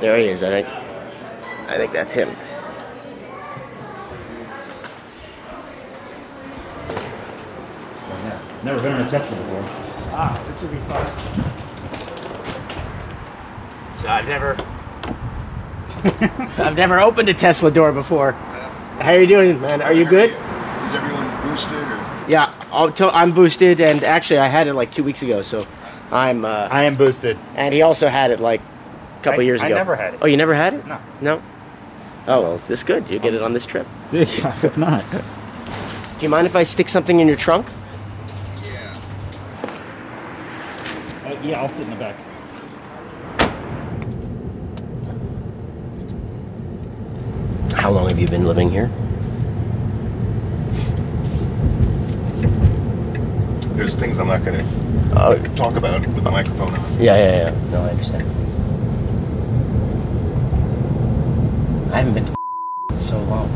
There he is. I think. I think that's him. Oh, yeah. Never been in a Tesla before. Ah, this will be fun. So I've never, I've never opened a Tesla door before. How are you doing, man? Are you good? Is everyone boosted or? Yeah, I'll to- I'm boosted, and actually I had it like two weeks ago, so I'm. Uh, I am boosted. and he also had it like a couple I- years ago. I never had it. Oh, you never had it? No. No. Oh well, this good. You get it on this trip. Yeah, I hope not. Do you mind if I stick something in your trunk? Yeah. Uh, yeah, I'll sit in the back. How long have you been living here? There's things I'm not going to talk about with the microphone yeah, yeah, yeah. No, I understand. I haven't been to in so long.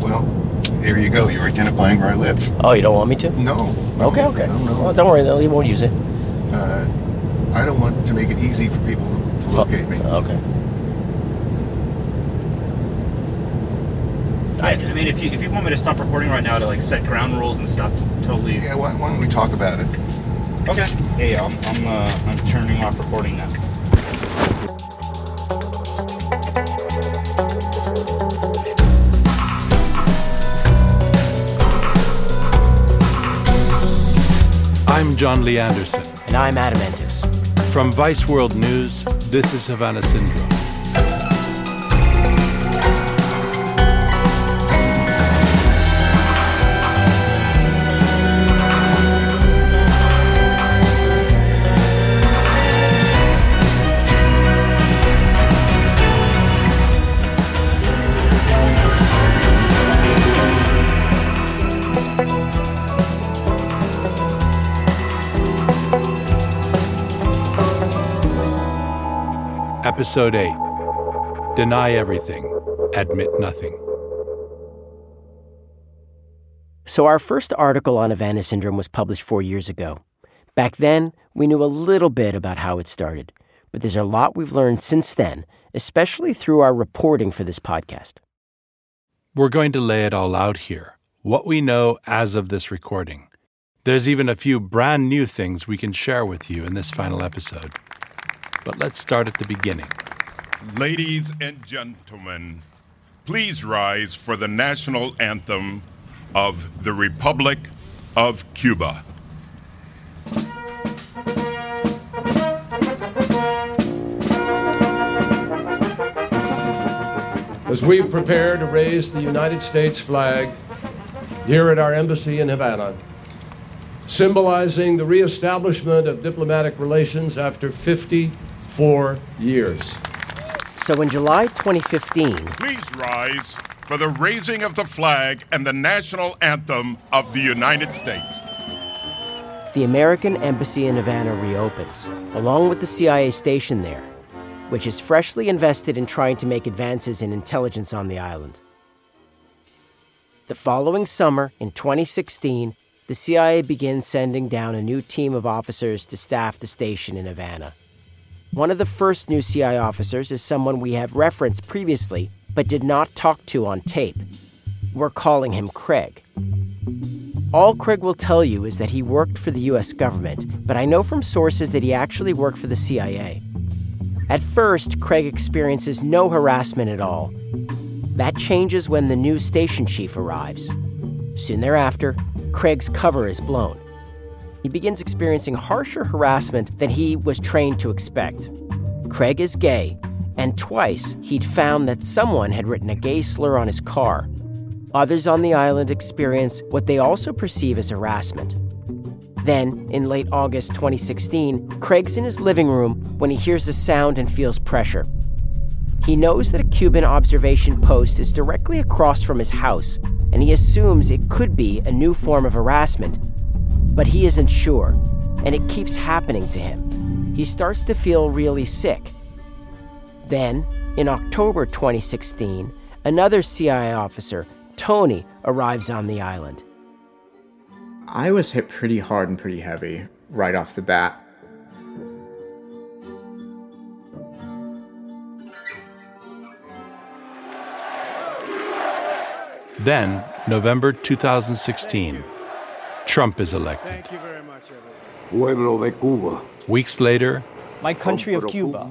Well, there you go. You're identifying where I live. Oh, you don't want me to? No. no, Okay, okay. No, no. Well, don't worry, though. You won't use it. Uh, I don't want to make it easy for people to locate me. Okay. I I mean, if you if you want me to stop recording right now to like set ground rules and stuff, totally. Yeah, why, why don't we talk about it? Okay. Yeah, yeah. I'm I'm, uh, I'm turning off recording now. Jon Lee Anderson. And I'm Adam Entous. From Vice World News, this is Havana Syndrome. Episode 8 Deny Everything, Admit Nothing. So, our first article on Havana syndrome was published four years ago. Back then, we knew a little bit about how it started, but there's a lot we've learned since then, especially through our reporting for this podcast. We're going to lay it all out here, what we know as of this recording. There's even a few brand new things we can share with you in this final episode. But let's start at the beginning. Ladies and gentlemen, please rise for the national anthem of the Republic of Cuba. as we prepare to raise the United States flag here at our embassy in Havana, symbolizing the reestablishment of diplomatic relations after 54 years. So, in July 2015, Please rise for the raising of the flag and the national anthem of the United States. the American Embassy in Havana reopens, along with the CIA station there, which is freshly invested in trying to make advances in intelligence on the island. The following summer, in 2016, the CIA begins sending down a new team of officers to staff the station in Havana. One of the first new CIA officers is someone we have referenced previously but did not talk to on tape. We're calling him Craig. All Craig will tell you is that he worked for the US government, but I know from sources that he actually worked for the CIA. At first, Craig experiences no harassment at all. That changes when the new station chief arrives. Soon thereafter, Craig's cover is blown. He begins experiencing harsher harassment than he was trained to expect. Craig is gay, and twice he'd found that someone had written a gay slur on his car. Others on the island experience what they also perceive as harassment. Then, in late August 2016, Craig's in his living room when he hears a sound and feels pressure. He knows that a Cuban observation post is directly across from his house, and he assumes it could be a new form of harassment but he isn't sure, and it keeps happening to him. He starts to feel really sick. Then, in October 2016, another CIA officer, Tony, arrives on the island. I was hit pretty hard and pretty heavy right off the bat. Then, November 2016, Trump is elected. Pueblo de Cuba. Weeks later, my country of Cuba.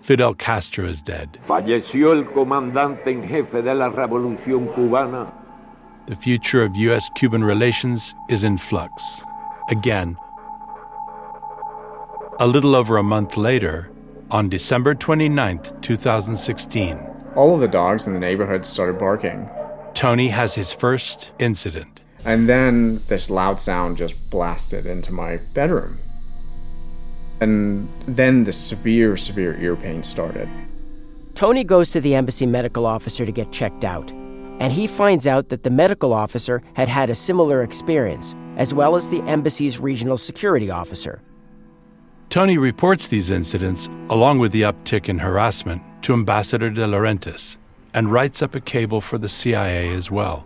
Fidel Castro is dead. Falleció el comandante en jefe de la Revolución Cubana. The future of U.S. Cuban relations is in flux. Again, a little over a month later, on December 29, 2016, all of the dogs in the neighborhood started barking. Tony has his first incident. And then this loud sound just blasted into my bedroom. And then the severe, severe ear pain started. Tony goes to the embassy medical officer to get checked out, and he finds out that the medical officer had had a similar experience, as well as the embassy's regional security officer. Tony reports these incidents, along with the uptick in harassment, to Ambassador DeLaurentis and writes up a cable for the CIA as well.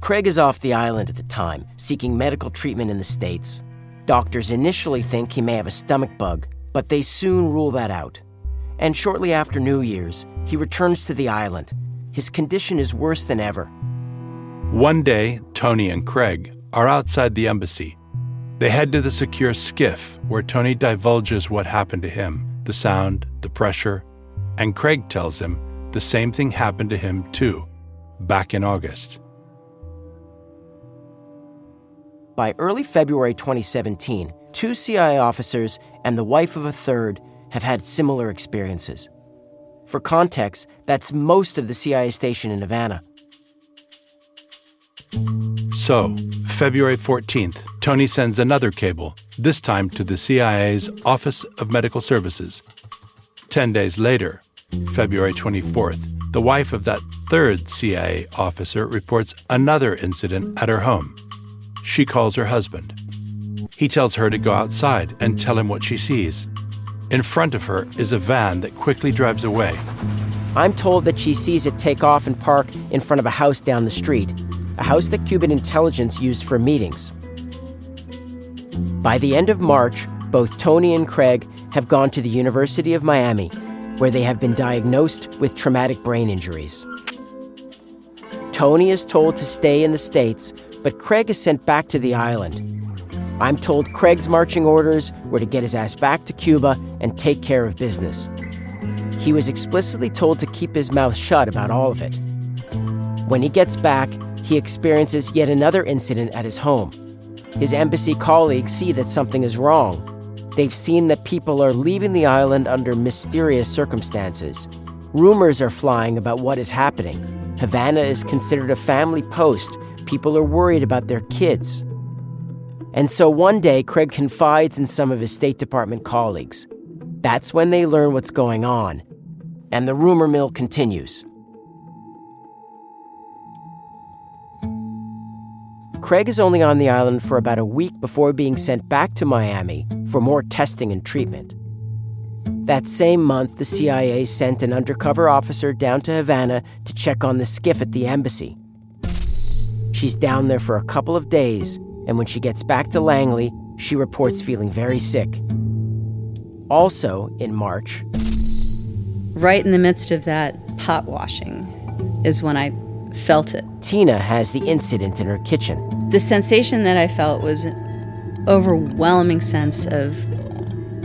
Craig is off the island at the time, seeking medical treatment in the States. Doctors initially think he may have a stomach bug, but they soon rule that out. And shortly after New Year's, he returns to the island. His condition is worse than ever. One day, Tony and Craig are outside the embassy. They head to the secure SCIF where Tony divulges what happened to him the sound, the pressure, and Craig tells him the same thing happened to him too, back in August. By early February 2017, two CIA officers and the wife of a third have had similar experiences. For context, that's most of the CIA station in Havana. So, February 14th, Tony sends another cable, this time to the CIA's Office of Medical Services. Ten days later, February 24th, the wife of that third CIA officer reports another incident at her home. She calls her husband. He tells her to go outside and tell him what she sees. In front of her is a van that quickly drives away. I'm told that she sees it take off and park in front of a house down the street, a house that Cuban intelligence used for meetings. By the end of March, both Tony and Craig have gone to the University of Miami, where they have been diagnosed with traumatic brain injuries. Tony is told to stay in the States, but Craig is sent back to the island. I'm told Craig's marching orders were to get his ass back to Cuba and take care of business. He was explicitly told to keep his mouth shut about all of it. When he gets back, he experiences yet another incident at his home. His embassy colleagues see that something is wrong. They've seen that people are leaving the island under mysterious circumstances. Rumors are flying about what is happening. Havana is considered a family post. People are worried about their kids. And so one day, Craig confides in some of his State Department colleagues. That's when they learn what's going on. And the rumor mill continues. Craig is only on the island for about a week before being sent back to Miami for more testing and treatment. That same month, the CIA sent an undercover officer down to Havana to check on the SCIF at the embassy. She's down there for a couple of days, and when she gets back to Langley, she reports feeling very sick. Also, in March, right in the midst of that pot washing is when I felt it. Tina has the incident in her kitchen. The sensation that I felt was an overwhelming sense of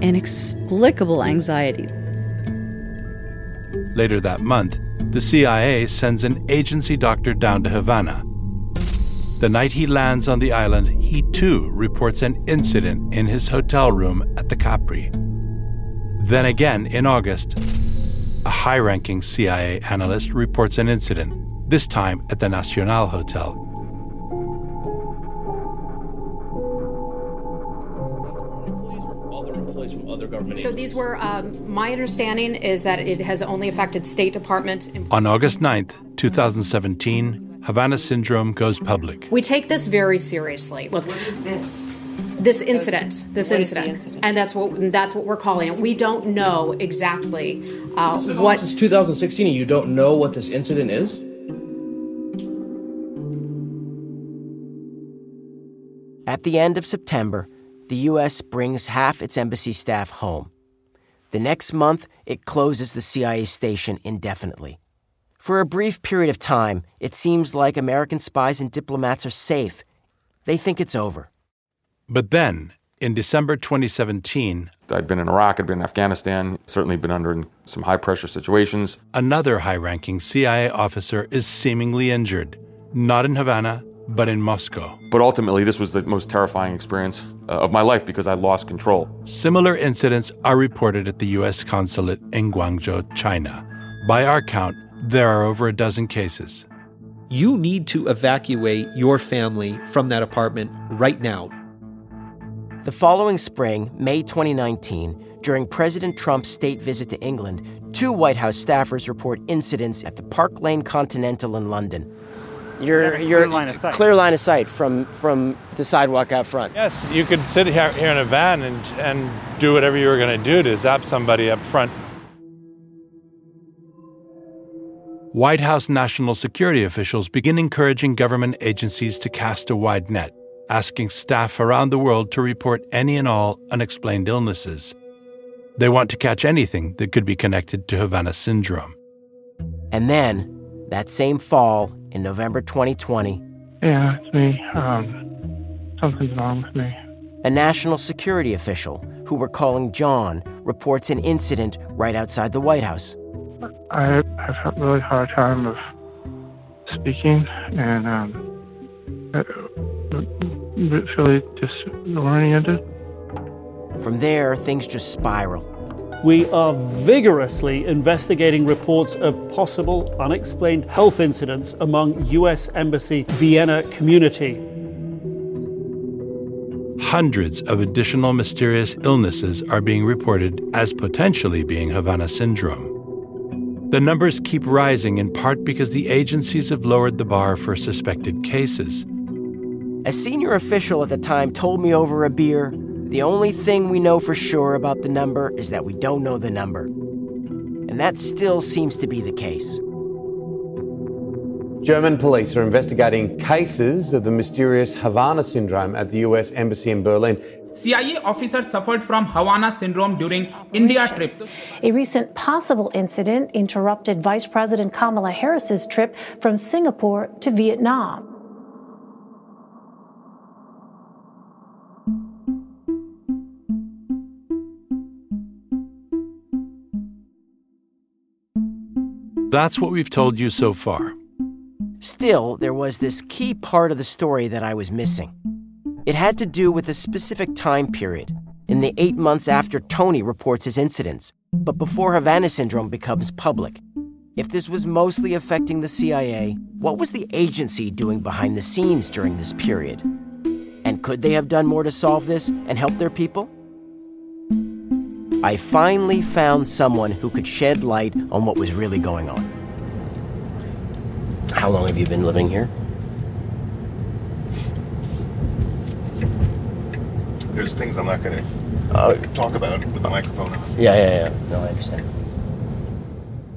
inexplicable anxiety. Later that month, the CIA sends an agency doctor down to Havana. The night he lands on the island, he too reports an incident in his hotel room at the Capri. Then again, in August, a high ranking CIA analyst reports an incident, this time at the Nacional Hotel. So these were, um, my understanding is that it has only affected State Department. On August 9th, 2017, Havana Syndrome goes public. We take this very seriously. Look, what is this? This incident, this incident. incident. and that's what that's what we're calling it. We don't know exactly uh, what. Since 2016, and you don't know what this incident is. At the end of September, the U.S. brings half its embassy staff home. The next month, it closes the CIA station indefinitely. For a brief period of time, it seems like American spies and diplomats are safe. They think it's over. But then, in December 2017, I'd been in Iraq, I'd been in Afghanistan, certainly been under some high pressure situations. Another high ranking CIA officer is seemingly injured, not in Havana, but in Moscow. But ultimately, this was the most terrifying experience uh, of my life because I lost control. Similar incidents are reported at the U.S. consulate in Guangzhou, China. By our count, there are over a dozen cases. You need to evacuate your family from that apartment right now. The following spring, May 2019, during President Trump's state visit to England, two White House staffers report incidents at the Park Lane Continental in London. You're, Clear you're line of sight. clear line of sight from, from the sidewalk out front. Yes, you could sit here, here in a van and, and do whatever you were going to do to zap somebody up front. White House national security officials begin encouraging government agencies to cast a wide net, asking staff around the world to report any and all unexplained illnesses. They want to catch anything that could be connected to Havana syndrome. And then, that same fall, in November 2020, Yeah, it's me. Um, something's wrong with me. a national security official who we're calling John reports an incident right outside the White House. I I've had a really hard time of speaking and um, uh, really disoriented. From there, things just spiral. We are vigorously investigating reports of possible unexplained health incidents among U.S. Embassy Vienna community. Hundreds of additional mysterious illnesses are being reported as potentially being Havana syndrome. The numbers keep rising in part because the agencies have lowered the bar for suspected cases. A senior official at the time told me over a beer the only thing we know for sure about the number is that we don't know the number. And that still seems to be the case. German police are investigating cases of the mysterious Havana syndrome at the US Embassy in Berlin. CIA officer suffered from Havana syndrome during India trip. A recent possible incident interrupted Vice President Kamala Harris's trip from Singapore to Vietnam. That's what we've told you so far. Still, there was this key part of the story that I was missing. It had to do with a specific time period, in the eight months after Tony reports his incidents, but before Havana syndrome becomes public. If this was mostly affecting the CIA, what was the agency doing behind the scenes during this period? And could they have done more to solve this and help their people? I finally found someone who could shed light on what was really going on. How long have you been living here? There's things I'm not going to Oh. talk about with the microphone. Yeah, yeah, yeah. No, I understand.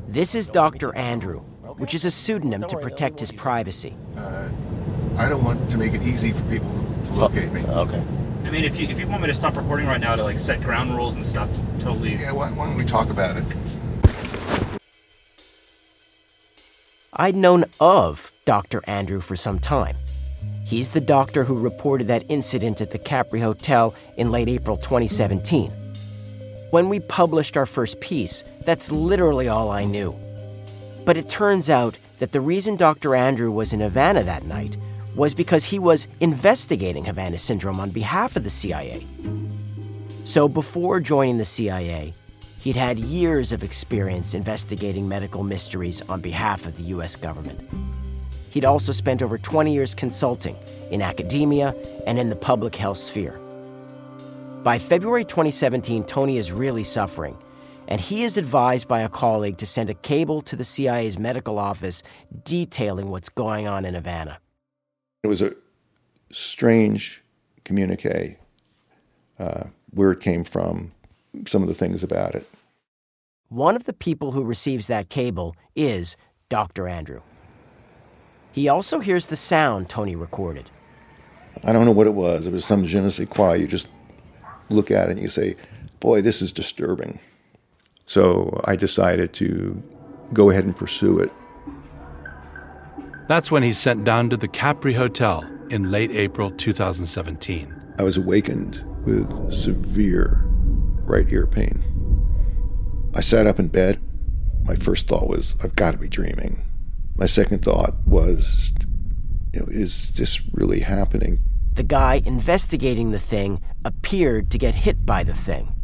This is Dr. Andrew, which is a pseudonym to protect his privacy. Uh, I don't want to make it easy for people to locate me. Okay. I mean, if you if you want me to stop recording right now to like set ground rules and stuff, totally. Yeah, why, why don't we talk about it? I'd known of Dr. Andrew for some time. He's the doctor who reported that incident at the Capri Hotel in late April 2017. When we published our first piece, that's literally all I knew. But it turns out that the reason Dr. Andrew was in Havana that night was because he was investigating Havana syndrome on behalf of the CIA. So before joining the CIA, he'd had years of experience investigating medical mysteries on behalf of the US government. He'd also spent over 20 years consulting in academia and in the public health sphere. By February 2017, Tony is really suffering, and he is advised by a colleague to send a cable to the CIA's medical office detailing what's going on in Havana. It was a strange communique, uh, where it came from, some of the things about it. One of the people who receives that cable is Dr. Andrew. He also hears the sound Tony recorded. I don't know what it was. It was some je ne sais quoi. You just look at it and you say, boy, this is disturbing. So I decided to go ahead and pursue it. That's when he's sent down to the Capri Hotel in late April 2017. I was awakened with severe right ear pain. I sat up in bed. My first thought was, I've got to be dreaming. My second thought was, you know, is this really happening? The guy investigating the thing appeared to get hit by the thing.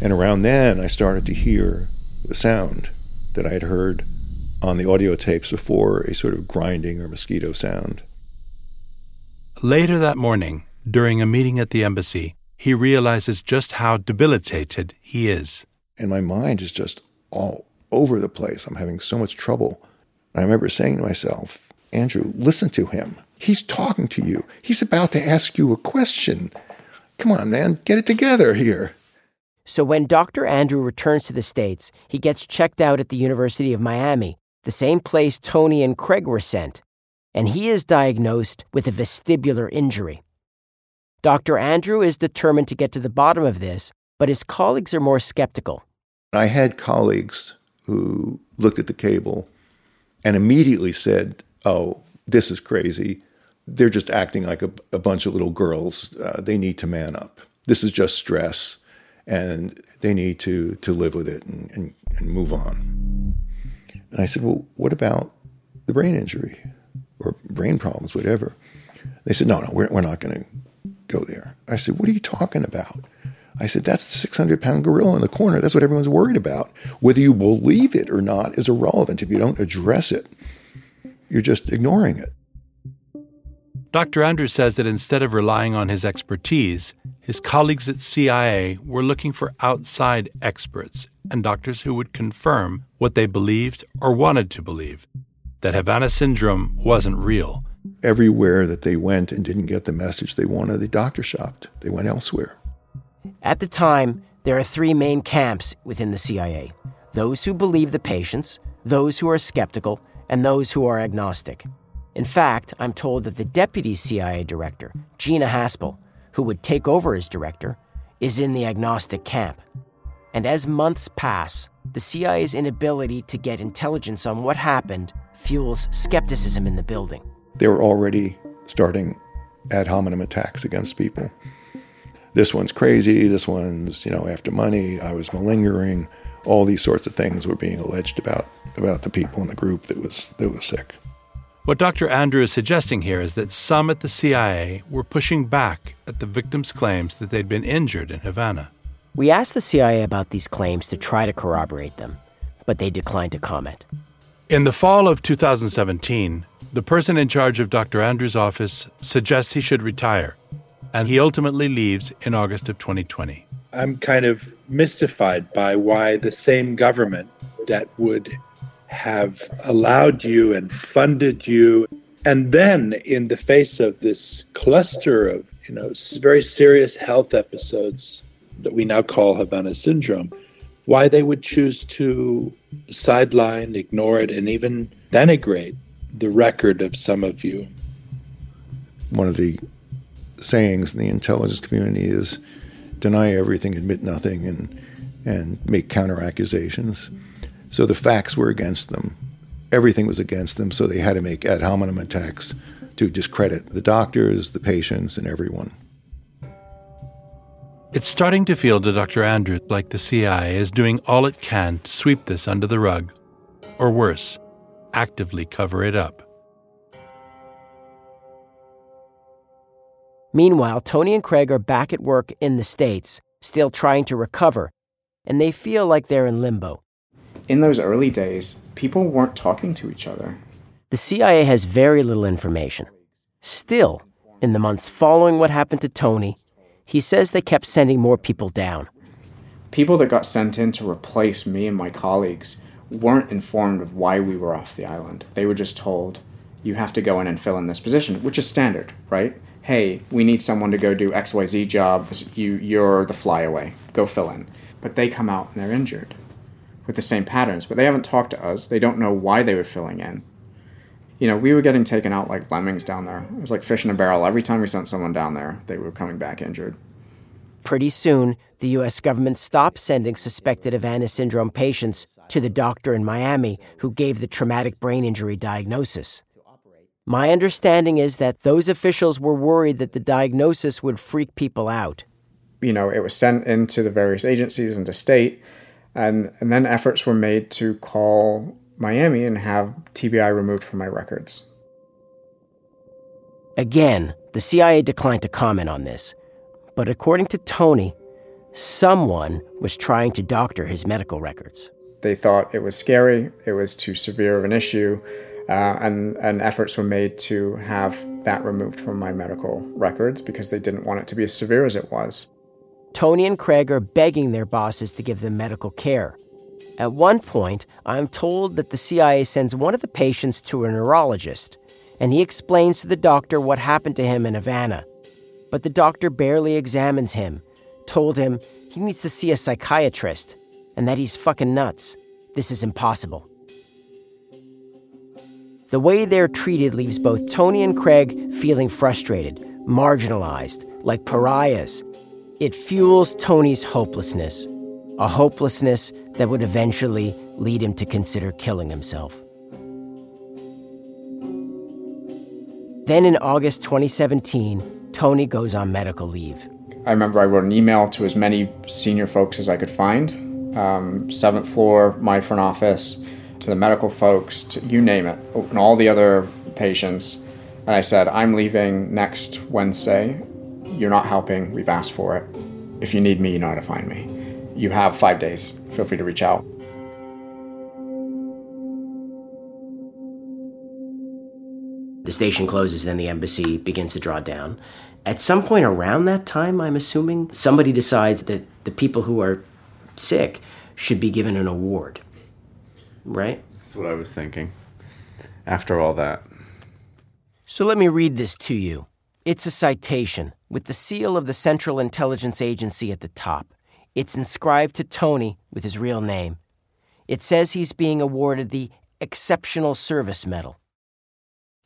And around then, I started to hear the sound that I had heard on the audio tapes before a sort of grinding or mosquito sound. Later that morning, during a meeting at the embassy, he realizes just how debilitated he is. And my mind is just all over the place. I'm having so much trouble. I remember saying to myself, Andrew, listen to him. He's talking to you. He's about to ask you a question. Come on, man, get it together here. So when Dr. Andrew returns to the States, he gets checked out at the University of Miami, the same place Tony and Craig were sent, and he is diagnosed with a vestibular injury. Dr. Andrew is determined to get to the bottom of this, but his colleagues are more skeptical. I had colleagues who looked at the cable and immediately said, Oh, this is crazy. They're just acting like a, a bunch of little girls. Uh, they need to man up. This is just stress, and they need to, to live with it and, and, and move on. And I said, Well, what about the brain injury or brain problems, whatever? They said, No, no, we're, we're not going to go there. I said, What are you talking about? I said, That's the 600 pound gorilla in the corner. That's what everyone's worried about. Whether you believe it or not is irrelevant if you don't address it. You're just ignoring it. Dr. Andrews says that instead of relying on his expertise, his colleagues at CIA were looking for outside experts and doctors who would confirm what they believed or wanted to believe that Havana syndrome wasn't real. Everywhere that they went and didn't get the message they wanted, the doctor shopped. They went elsewhere. At the time, there are three main camps within the CIA those who believe the patients, those who are skeptical, and those who are agnostic. In fact, I'm told that the deputy CIA director, Gina Haspel, who would take over as director, is in the agnostic camp. And as months pass, the CIA's inability to get intelligence on what happened fuels skepticism in the building. They were already starting ad hominem attacks against people. This one's crazy, this one's, you know, after money, I was malingering, all these sorts of things were being alleged about about the people in the group that was that was sick. What Dr. Andrew is suggesting here is that some at the CIA were pushing back at the victims' claims that they'd been injured in Havana. We asked the CIA about these claims to try to corroborate them, but they declined to comment. In the fall of 2017, the person in charge of Dr. Andrews' office suggests he should retire, and he ultimately leaves in August of 2020. I'm kind of mystified by why the same government that would have allowed you and funded you and then in the face of this cluster of you know very serious health episodes that we now call havana syndrome why they would choose to sideline ignore it and even denigrate the record of some of you one of the sayings in the intelligence community is deny everything admit nothing and and make counter accusations so the facts were against them. Everything was against them, so they had to make ad hominem attacks to discredit the doctors, the patients, and everyone. It's starting to feel to Dr. Andrews like the CIA is doing all it can to sweep this under the rug, or worse, actively cover it up. Meanwhile, Tony and Craig are back at work in the States, still trying to recover, and they feel like they're in limbo in those early days, people weren't talking to each other. The CIA has very little information. Still, in the months following what happened to Tony, he says they kept sending more people down. People that got sent in to replace me and my colleagues weren't informed of why we were off the island. They were just told, you have to go in and fill in this position, which is standard, right? Hey, we need someone to go do XYZ job. You, you're the flyaway. Go fill in. But they come out and they're injured with the same patterns, but they haven't talked to us. They don't know why they were filling in. You know, we were getting taken out like lemmings down there. It was like fish in a barrel. Every time we sent someone down there, they were coming back injured. Pretty soon, the US government stopped sending suspected Havana syndrome patients to the doctor in Miami who gave the traumatic brain injury diagnosis. My understanding is that those officials were worried that the diagnosis would freak people out. You know, it was sent into the various agencies and to state, and, and then efforts were made to call Miami and have TBI removed from my records. Again, the CIA declined to comment on this, but according to Tony, someone was trying to doctor his medical records. They thought it was scary, it was too severe of an issue, uh, and, and efforts were made to have that removed from my medical records because they didn't want it to be as severe as it was. Tony and Craig are begging their bosses to give them medical care. At one point, I'm told that the CIA sends one of the patients to a neurologist, and he explains to the doctor what happened to him in Havana. But the doctor barely examines him, told him he needs to see a psychiatrist, and that he's fucking nuts. This is impossible. The way they're treated leaves both Tony and Craig feeling frustrated, marginalized, like pariahs. It fuels Tony's hopelessness, a hopelessness that would eventually lead him to consider killing himself. Then in August 2017, Tony goes on medical leave. I remember I wrote an email to as many senior folks as I could find um, seventh floor, my front office, to the medical folks, to you name it, and all the other patients. And I said, I'm leaving next Wednesday. You're not helping. We've asked for it. If you need me, you know how to find me. You have five days. Feel free to reach out. The station closes, then the embassy begins to draw down. At some point around that time, I'm assuming, somebody decides that the people who are sick should be given an award. Right? That's what I was thinking. After all that. So let me read this to you. It's a citation with the seal of the Central Intelligence Agency at the top. It's inscribed to Tony with his real name. It says he's being awarded the Exceptional Service Medal.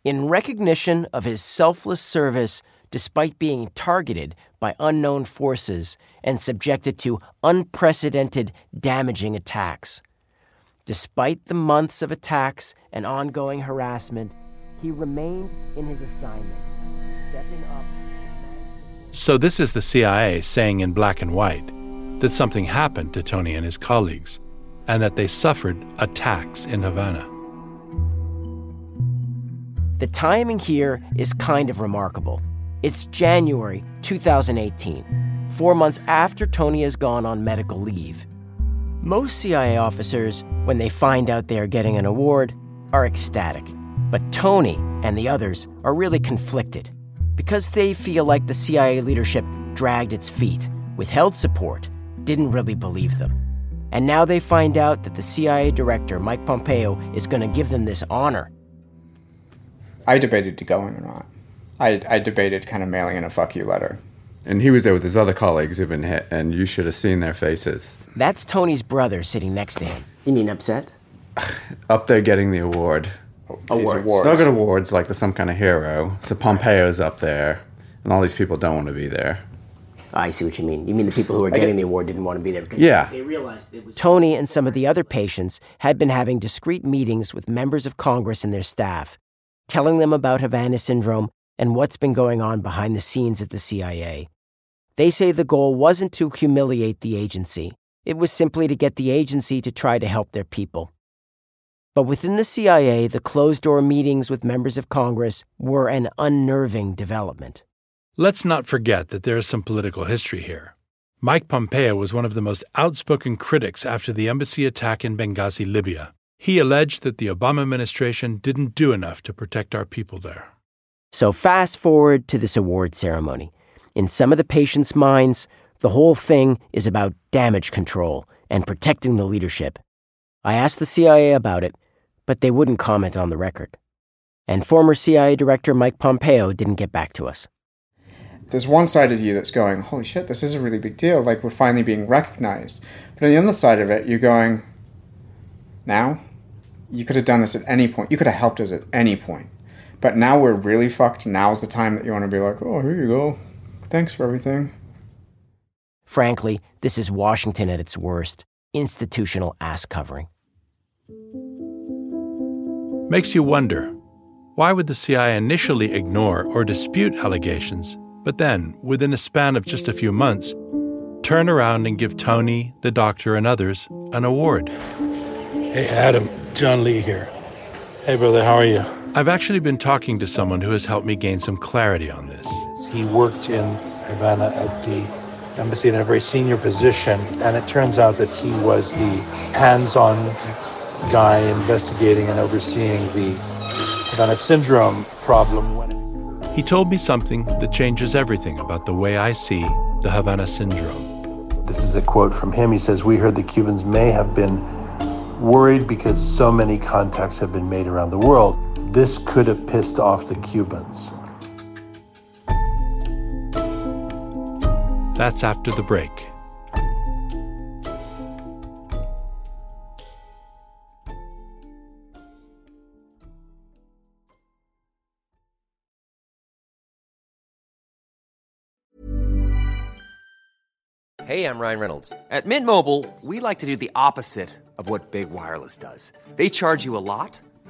In recognition of his selfless service despite being targeted by unknown forces and subjected to unprecedented damaging attacks. Despite the months of attacks and ongoing harassment, he remained in his assignment, stepping up. So, this is the CIA saying in black and white that something happened to Tony and his colleagues, and that they suffered attacks in Havana. The timing here is kind of remarkable. It's January 2018, four months after Tony has gone on medical leave. Most CIA officers, when they find out they are getting an award, are ecstatic. But Tony and the others are really conflicted because they feel like the CIA leadership dragged its feet, withheld support, didn't really believe them. And now they find out that the CIA director, Mike Pompeo, is going to give them this honor. I debated going or not. I, I debated kind of mailing in a fuck you letter. And he was there with his other colleagues who've been hit, and you should have seen their faces. That's Tony's brother sitting next to him. You mean upset? Up there getting the award. Awards. They'll get awards like they're some kind of hero. So Pompeo's up there, and all these people don't want to be there. Oh, I see what you mean. You mean the people who are getting the award didn't want to be there because Yeah. they realized it was. Tony and some of the other patients had been having discreet meetings with members of Congress and their staff, telling them about Havana syndrome and what's been going on behind the scenes at the CIA. They say the goal wasn't to humiliate the agency, it was simply to get the agency to try to help their people. But within the CIA, the closed door meetings with members of Congress were an unnerving development. Let's not forget that there is some political history here. Mike Pompeo was one of the most outspoken critics after the embassy attack in Benghazi, Libya. He alleged that the Obama administration didn't do enough to protect our people there. So, fast forward to this award ceremony. In some of the patients' minds, the whole thing is about damage control and protecting the leadership. I asked the CIA about it, but they wouldn't comment on the record. And former CIA Director Mike Pompeo didn't get back to us. There's one side of you that's going, holy shit, this is a really big deal. Like, we're finally being recognized. But on the other side of it, you're going, now? You could have done this at any point. You could have helped us at any point. But now we're really fucked. Now's the time that you want to be like, oh, here you go. Thanks for everything. Frankly, this is Washington at its worst institutional ass covering. Makes you wonder why would the CIA initially ignore or dispute allegations, but then, within a span of just a few months, turn around and give Tony, the doctor, and others an award? Hey, Adam, Jon Lee here. Hey, brother, how are you? I've actually been talking to someone who has helped me gain some clarity on this. He worked in Havana at the embassy in a very senior position, and it turns out that he was the hands on guy investigating and overseeing the Havana syndrome problem. He told me something that changes everything about the way I see the Havana syndrome. This is a quote from him. He says, We heard the Cubans may have been worried because so many contacts have been made around the world. This could have pissed off the Cubans. That's after the break. Hey, I'm Ryan Reynolds. At Mint Mobile, we like to do the opposite of what Big Wireless does. They charge you a lot,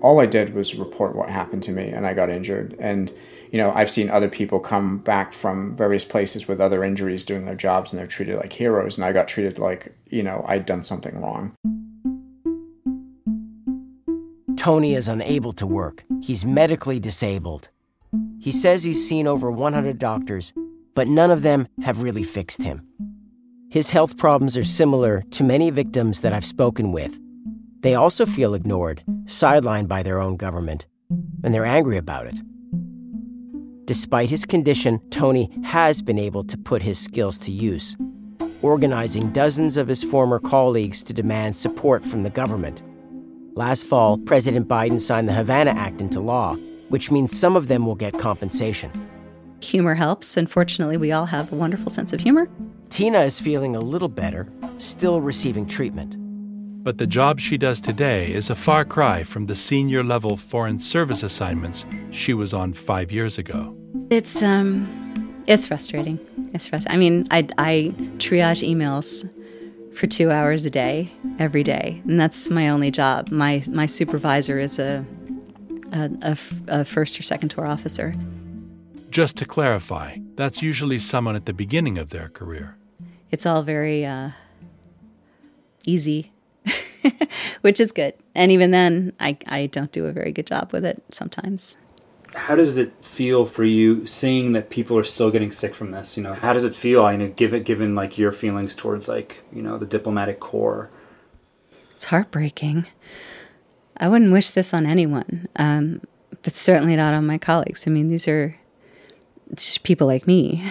all I did was report what happened to me, and I got injured. And you know, I've seen other people come back from various places with other injuries, doing their jobs, and they're treated like heroes. And I got treated like you know I'd done something wrong. Tony is unable to work. He's medically disabled. He says he's seen over 100 doctors, but none of them have really fixed him. His health problems are similar to many victims that I've spoken with. They also feel ignored, sidelined by their own government, and they're angry about it. Despite his condition, Tony has been able to put his skills to use, organizing dozens of his former colleagues to demand support from the government. Last fall, President Biden signed the Havana Act into law, which means some of them will get compensation. Humor helps. Unfortunately, we all have a wonderful sense of humor. Tina is feeling a little better, still receiving treatment. But the job she does today is a far cry from the senior level foreign service assignments she was on five years ago. It's um, it's frustrating. It's frustrating. I mean, I I triage emails for two hours a day, every day, and that's my only job. My my supervisor is a a, a, a first or second tour officer. Just to clarify, that's usually someone at the beginning of their career. It's all very uh, easy, which is good. And even then, I, I don't do a very good job with it sometimes. How does it feel for you seeing that people are still getting sick from this? You know, how does it feel? You know, given given like your feelings towards like you know the diplomatic corps. It's heartbreaking. I wouldn't wish this on anyone, um, but certainly not on my colleagues. I mean, these are just people like me.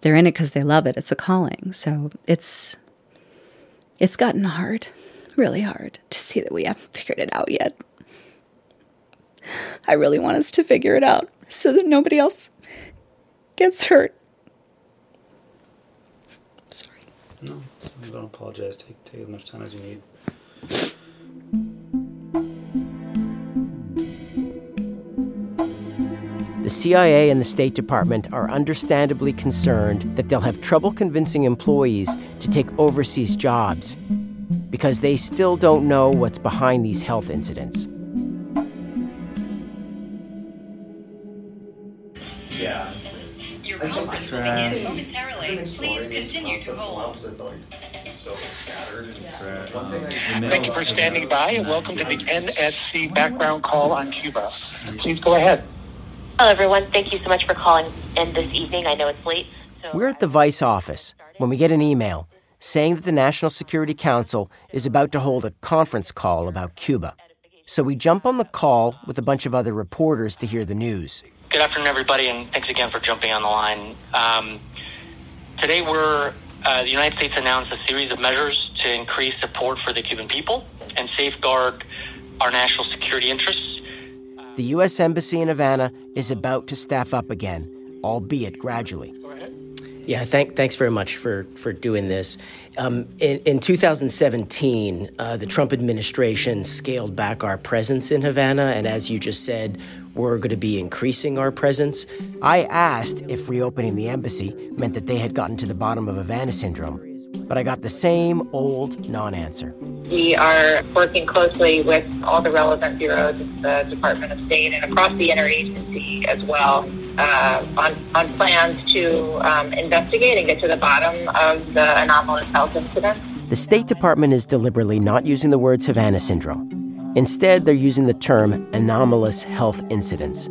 They're in it because they love it. It's a calling. So it's it's gotten hard, really hard, to see that we haven't figured it out yet. I really want us to figure it out so that nobody else gets hurt. Sorry. No, don't apologize. Take take as much time as you need. The CIA and the State Department are understandably concerned that they'll have trouble convincing employees to take overseas jobs because they still don't know what's behind these health incidents. Yeah. Your That's so much trash. Thank you for standing by and welcome to the NSC background call on Cuba. Please go ahead. Hello, everyone. Thank you so much for calling in this evening. I know it's late. So We're at the Vice office when we get an email saying that the National Security Council is about to hold a conference call about Cuba. So we jump on the call with a bunch of other reporters to hear the news. Good afternoon, everybody, and thanks again for jumping on the line. Um, today, we're uh, the United States announced a series of measures to increase support for the Cuban people and safeguard our national security interests. The U.S. Embassy in Havana is about to staff up again, albeit gradually. Yeah, thank, thanks very much for, for doing this. Um, in, in 2017, uh, the Trump administration scaled back our presence in Havana, and as you just said, we're going to be increasing our presence. I asked if reopening the embassy meant that they had gotten to the bottom of Havana syndrome, but I got the same old non answer. We are working closely with all the relevant bureaus of the Department of State and across the interagency as well uh, on, on plans to um, investigate and get to the bottom of the anomalous health incident. The State Department is deliberately not using the words Havana syndrome. Instead, they're using the term anomalous health incidents.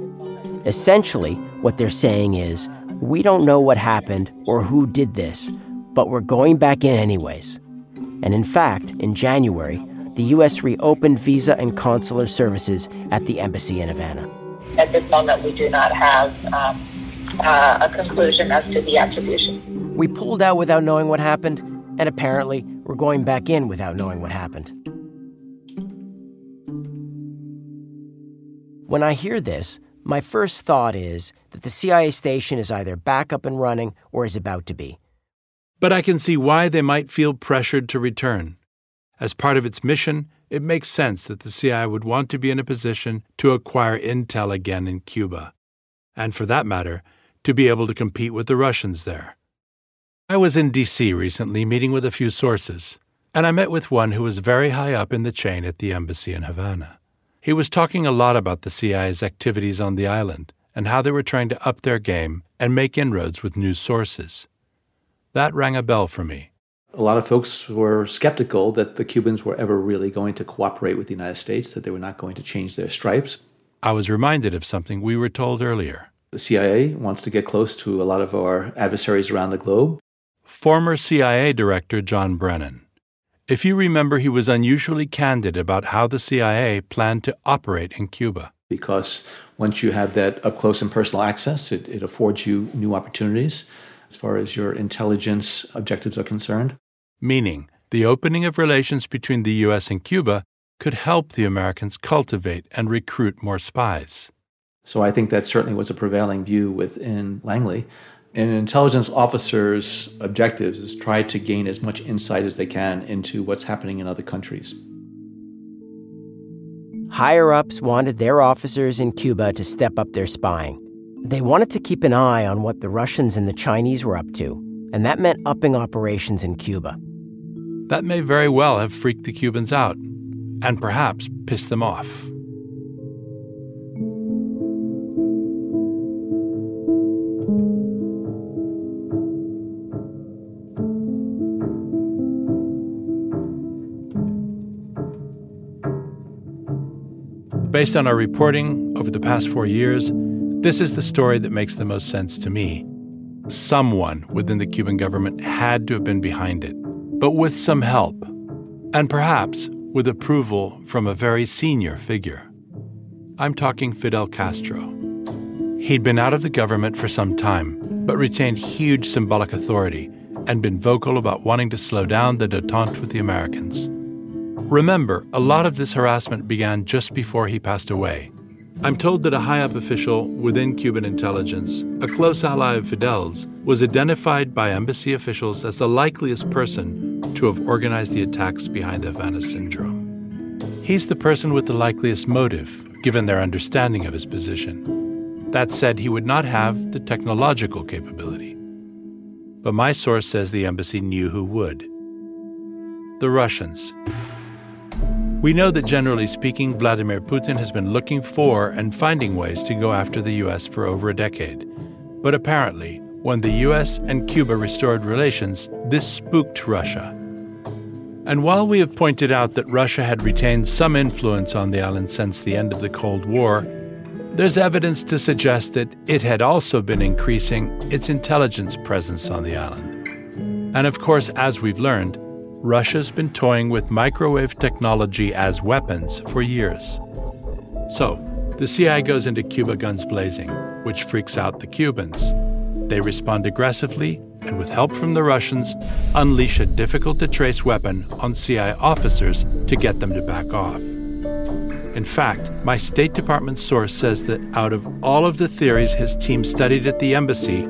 Essentially, what they're saying is we don't know what happened or who did this, but we're going back in anyways. And in fact, in January, the U.S. reopened visa and consular services at the embassy in Havana. At this moment, we do not have um, uh, a conclusion as to the attribution. We pulled out without knowing what happened, and apparently, we're going back in without knowing what happened. When I hear this, my first thought is that the CIA station is either back up and running or is about to be. But I can see why they might feel pressured to return. As part of its mission, it makes sense that the CIA would want to be in a position to acquire intel again in Cuba, and for that matter, to be able to compete with the Russians there. I was in D.C. recently meeting with a few sources, and I met with one who was very high up in the chain at the embassy in Havana. He was talking a lot about the CIA's activities on the island and how they were trying to up their game and make inroads with new sources. That rang a bell for me. A lot of folks were skeptical that the Cubans were ever really going to cooperate with the United States, that they were not going to change their stripes. I was reminded of something we were told earlier. The CIA wants to get close to a lot of our adversaries around the globe. Former CIA Director John Brennan. If you remember, he was unusually candid about how the CIA planned to operate in Cuba. Because once you have that up close and personal access, it, it affords you new opportunities as far as your intelligence objectives are concerned. Meaning, the opening of relations between the U.S. and Cuba could help the Americans cultivate and recruit more spies. So I think that certainly was a prevailing view within Langley. An intelligence officer's objectives is try to gain as much insight as they can into what's happening in other countries. Higher ups wanted their officers in Cuba to step up their spying. They wanted to keep an eye on what the Russians and the Chinese were up to, and that meant upping operations in Cuba. That may very well have freaked the Cubans out, and perhaps pissed them off. Based on our reporting over the past four years, this is the story that makes the most sense to me. Someone within the Cuban government had to have been behind it, but with some help, and perhaps with approval from a very senior figure. I'm talking Fidel Castro. He'd been out of the government for some time, but retained huge symbolic authority and been vocal about wanting to slow down the detente with the Americans. Remember, a lot of this harassment began just before he passed away, I'm told that a high up official within Cuban intelligence, a close ally of Fidel's, was identified by embassy officials as the likeliest person to have organized the attacks behind the Havana syndrome. He's the person with the likeliest motive, given their understanding of his position. That said, he would not have the technological capability. But my source says the embassy knew who would. The Russians, we know that generally speaking, Vladimir Putin has been looking for and finding ways to go after the U.S. for over a decade. But apparently, when the U.S. and Cuba restored relations, this spooked Russia. And while we have pointed out that Russia had retained some influence on the island since the end of the Cold War, there's evidence to suggest that it had also been increasing its intelligence presence on the island. And of course, as we've learned, Russia's been toying with microwave technology as weapons for years. So, the CIA goes into Cuba guns blazing, which freaks out the Cubans. They respond aggressively and, with help from the Russians, unleash a difficult to trace weapon on CIA officers to get them to back off. In fact, my State Department source says that out of all of the theories his team studied at the embassy,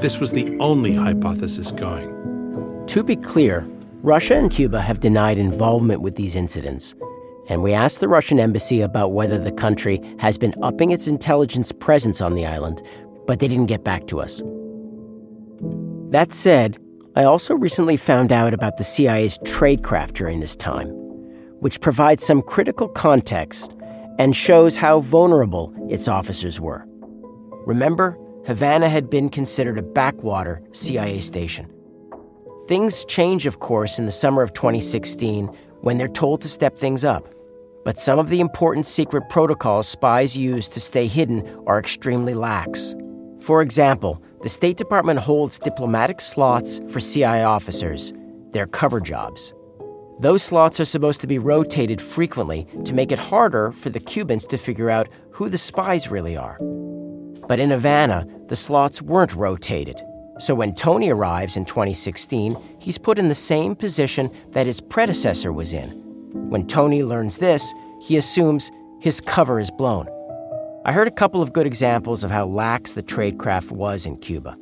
this was the only hypothesis going. To be clear, Russia and Cuba have denied involvement with these incidents. And we asked the Russian embassy about whether the country has been upping its intelligence presence on the island, but they didn't get back to us. That said, I also recently found out about the CIA's tradecraft during this time, which provides some critical context and shows how vulnerable its officers were. Remember, Havana had been considered a backwater CIA station. Things change, of course, in the summer of 2016 when they're told to step things up. But some of the important secret protocols spies use to stay hidden are extremely lax. For example, the State Department holds diplomatic slots for CIA officers, their cover jobs. Those slots are supposed to be rotated frequently to make it harder for the Cubans to figure out who the spies really are. But in Havana, the slots weren't rotated. So when Tony arrives in 2016, he's put in the same position that his predecessor was in. When Tony learns this, he assumes his cover is blown. I heard a couple of good examples of how lax the tradecraft was in Cuba.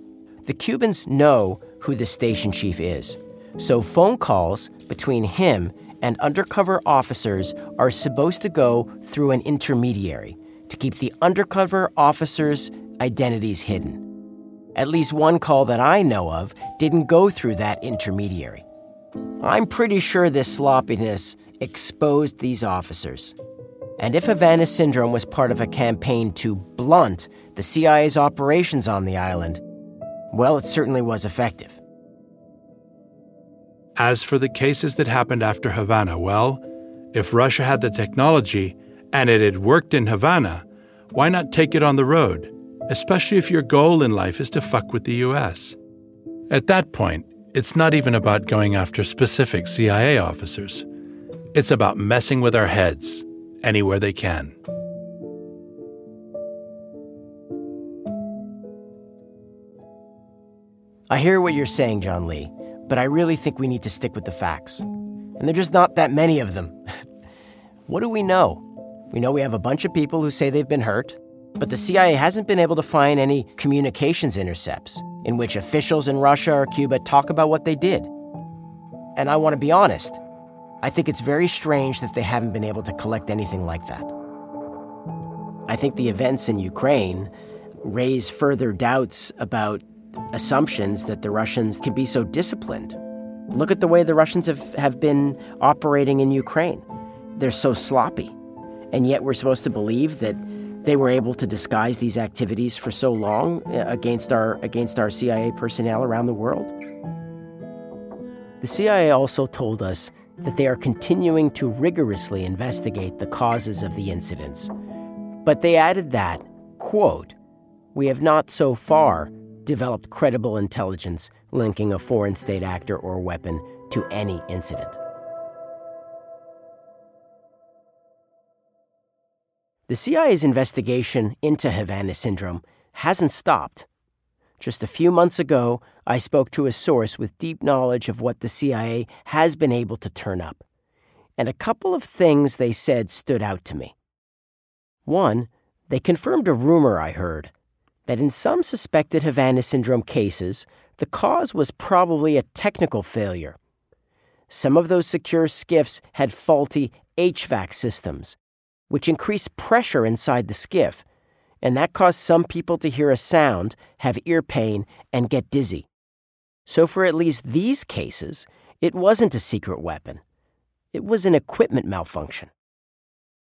The Cubans know who the station chief is, so phone calls between him and undercover officers are supposed to go through an intermediary to keep the undercover officers' identities hidden. At least one call that I know of didn't go through that intermediary. I'm pretty sure this sloppiness exposed these officers. And if Havana Syndrome was part of a campaign to blunt the CIA's operations on the island, well, it certainly was effective. As for the cases that happened after Havana, well, if Russia had the technology and it had worked in Havana, why not take it on the road, especially if your goal in life is to fuck with the US? At that point, it's not even about going after specific CIA officers. It's about messing with our heads anywhere they can. I hear what you're saying, Jon Lee, but I really think we need to stick with the facts. And there're just not that many of them. what do we know? We know we have a bunch of people who say they've been hurt, but the CIA hasn't been able to find any communications intercepts in which officials in Russia or Cuba talk about what they did. And I want to be honest, I think it's very strange that they haven't been able to collect anything like that. I think the events in Ukraine raise further doubts about assumptions that the Russians can be so disciplined. Look at the way the Russians have, have been operating in Ukraine. They're so sloppy. And yet we're supposed to believe that they were able to disguise these activities for so long uh, against our against our CIA personnel around the world. The CIA also told us that they are continuing to rigorously investigate the causes of the incidents. But they added that, quote, we have not so far developed credible intelligence linking a foreign state actor or weapon to any incident. The CIA's investigation into Havana syndrome hasn't stopped. Just a few months ago, I spoke to a source with deep knowledge of what the CIA has been able to turn up. And a couple of things they said stood out to me. One, they confirmed a rumor I heard that in some suspected Havana syndrome cases, the cause was probably a technical failure. Some of those secure SCIFs had faulty HVAC systems, which increased pressure inside the SCIF and that caused some people to hear a sound, have ear pain, and get dizzy. So, for at least these cases, it wasn't a secret weapon, it was an equipment malfunction.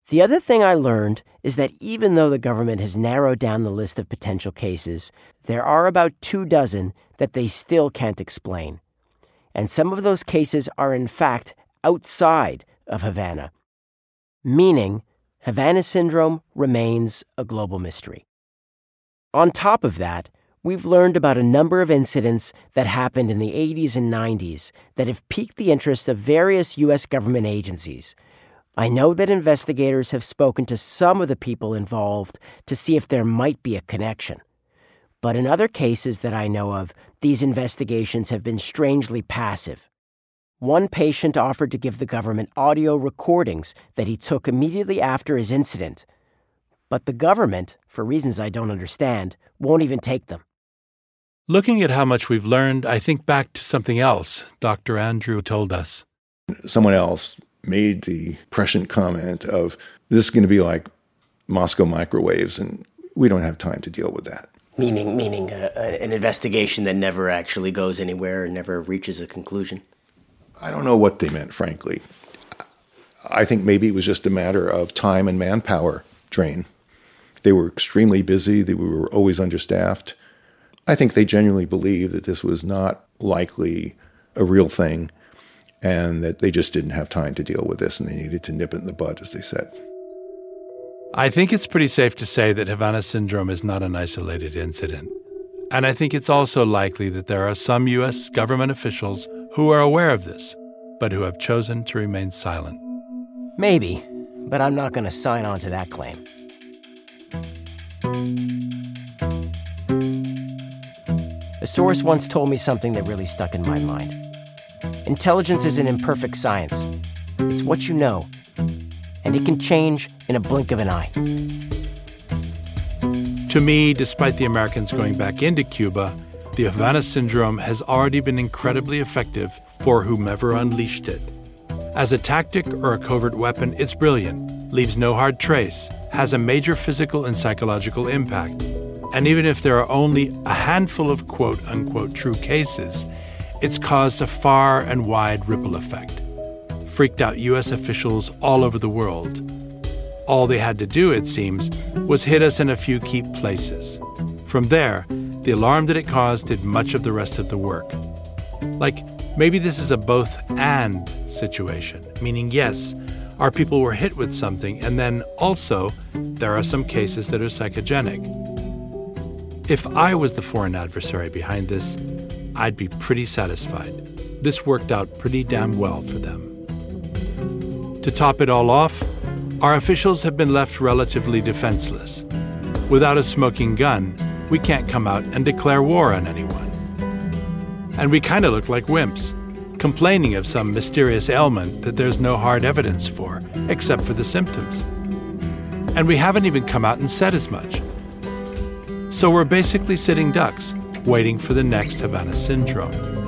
The other thing I learned is that even though the government has narrowed down the list of potential cases, there are about two dozen that they still can't explain. And some of those cases are, in fact, outside of Havana, meaning Havana syndrome remains a global mystery. On top of that, we've learned about a number of incidents that happened in the 80s and 90s that have piqued the interest of various U.S. government agencies, I know that investigators have spoken to some of the people involved to see if there might be a connection. But in other cases that I know of, these investigations have been strangely passive. One patient offered to give the government audio recordings that he took immediately after his incident. But the government, for reasons I don't understand, won't even take them. Looking at how much we've learned, I think back to something else Dr. Andrew told us. Someone else made the prescient comment of this is going to be like Moscow microwaves, and we don't have time to deal with that. Meaning, meaning uh, an investigation that never actually goes anywhere and never reaches a conclusion. I don't know what they meant, frankly. I think maybe it was just a matter of time and manpower drain. They were extremely busy. They were always understaffed. I think they genuinely believed that this was not likely a real thing and that they just didn't have time to deal with this and they needed to nip it in the bud, as they said. I think it's pretty safe to say that Havana syndrome is not an isolated incident. And I think it's also likely that there are some U.S. government officials who are aware of this, but who have chosen to remain silent. Maybe, but I'm not going to sign on to that claim. A source once told me something that really stuck in my mind. Intelligence is an imperfect science. It's what you know, and it can change in a blink of an eye. To me, despite the Americans going back into Cuba, the Havana syndrome has already been incredibly effective for whomever unleashed it. As a tactic or a covert weapon, it's brilliant, leaves no hard trace, has a major physical and psychological impact. And even if there are only a handful of quote unquote true cases, it's caused a far and wide ripple effect. Freaked out U.S. officials all over the world. All they had to do, it seems, was hit us in a few key places. From there, the alarm that it caused did much of the rest of the work. Like, maybe this is a both and situation, meaning, yes, our people were hit with something, and then also, there are some cases that are psychogenic. If I was the foreign adversary behind this, I'd be pretty satisfied. This worked out pretty damn well for them. To top it all off, our officials have been left relatively defenseless. Without a smoking gun, we can't come out and declare war on anyone. And we kind of look like wimps, complaining of some mysterious ailment that there's no hard evidence for, except for the symptoms. And we haven't even come out and said as much. So we're basically sitting ducks, waiting for the next Havana syndrome.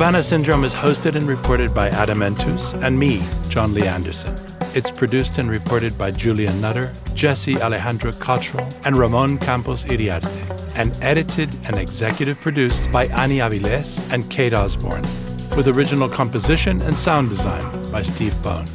Havana Syndrome is hosted and reported by Adam Entous and me, Jon Lee Anderson. It's produced and reported by Julian Nutter, Jesse Alejandro Cottrell, and Ramon Campos Iriarte, and edited and executive produced by Annie Aviles and Kate Osborne, with original composition and sound design by Steve Bone,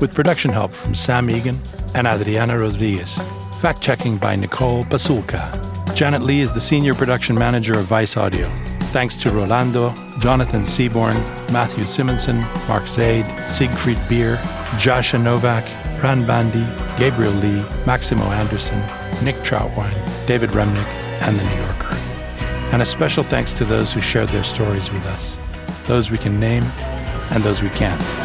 with production help from Sam Egan and Adriana Rodriguez, fact checking by Nicole Basulka. Janet Lee is the senior production manager of Vice Audio. Thanks to Rolando, Jonathan Seaborn, Matthew Simonson, Mark Zaid, Siegfried Beer, Jasha Novak, Ran Bandi, Gabriel Lee, Maximo Anderson, Nick Trautwein, David Remnick, and The New Yorker. And a special thanks to those who shared their stories with us, those we can name and those we can't.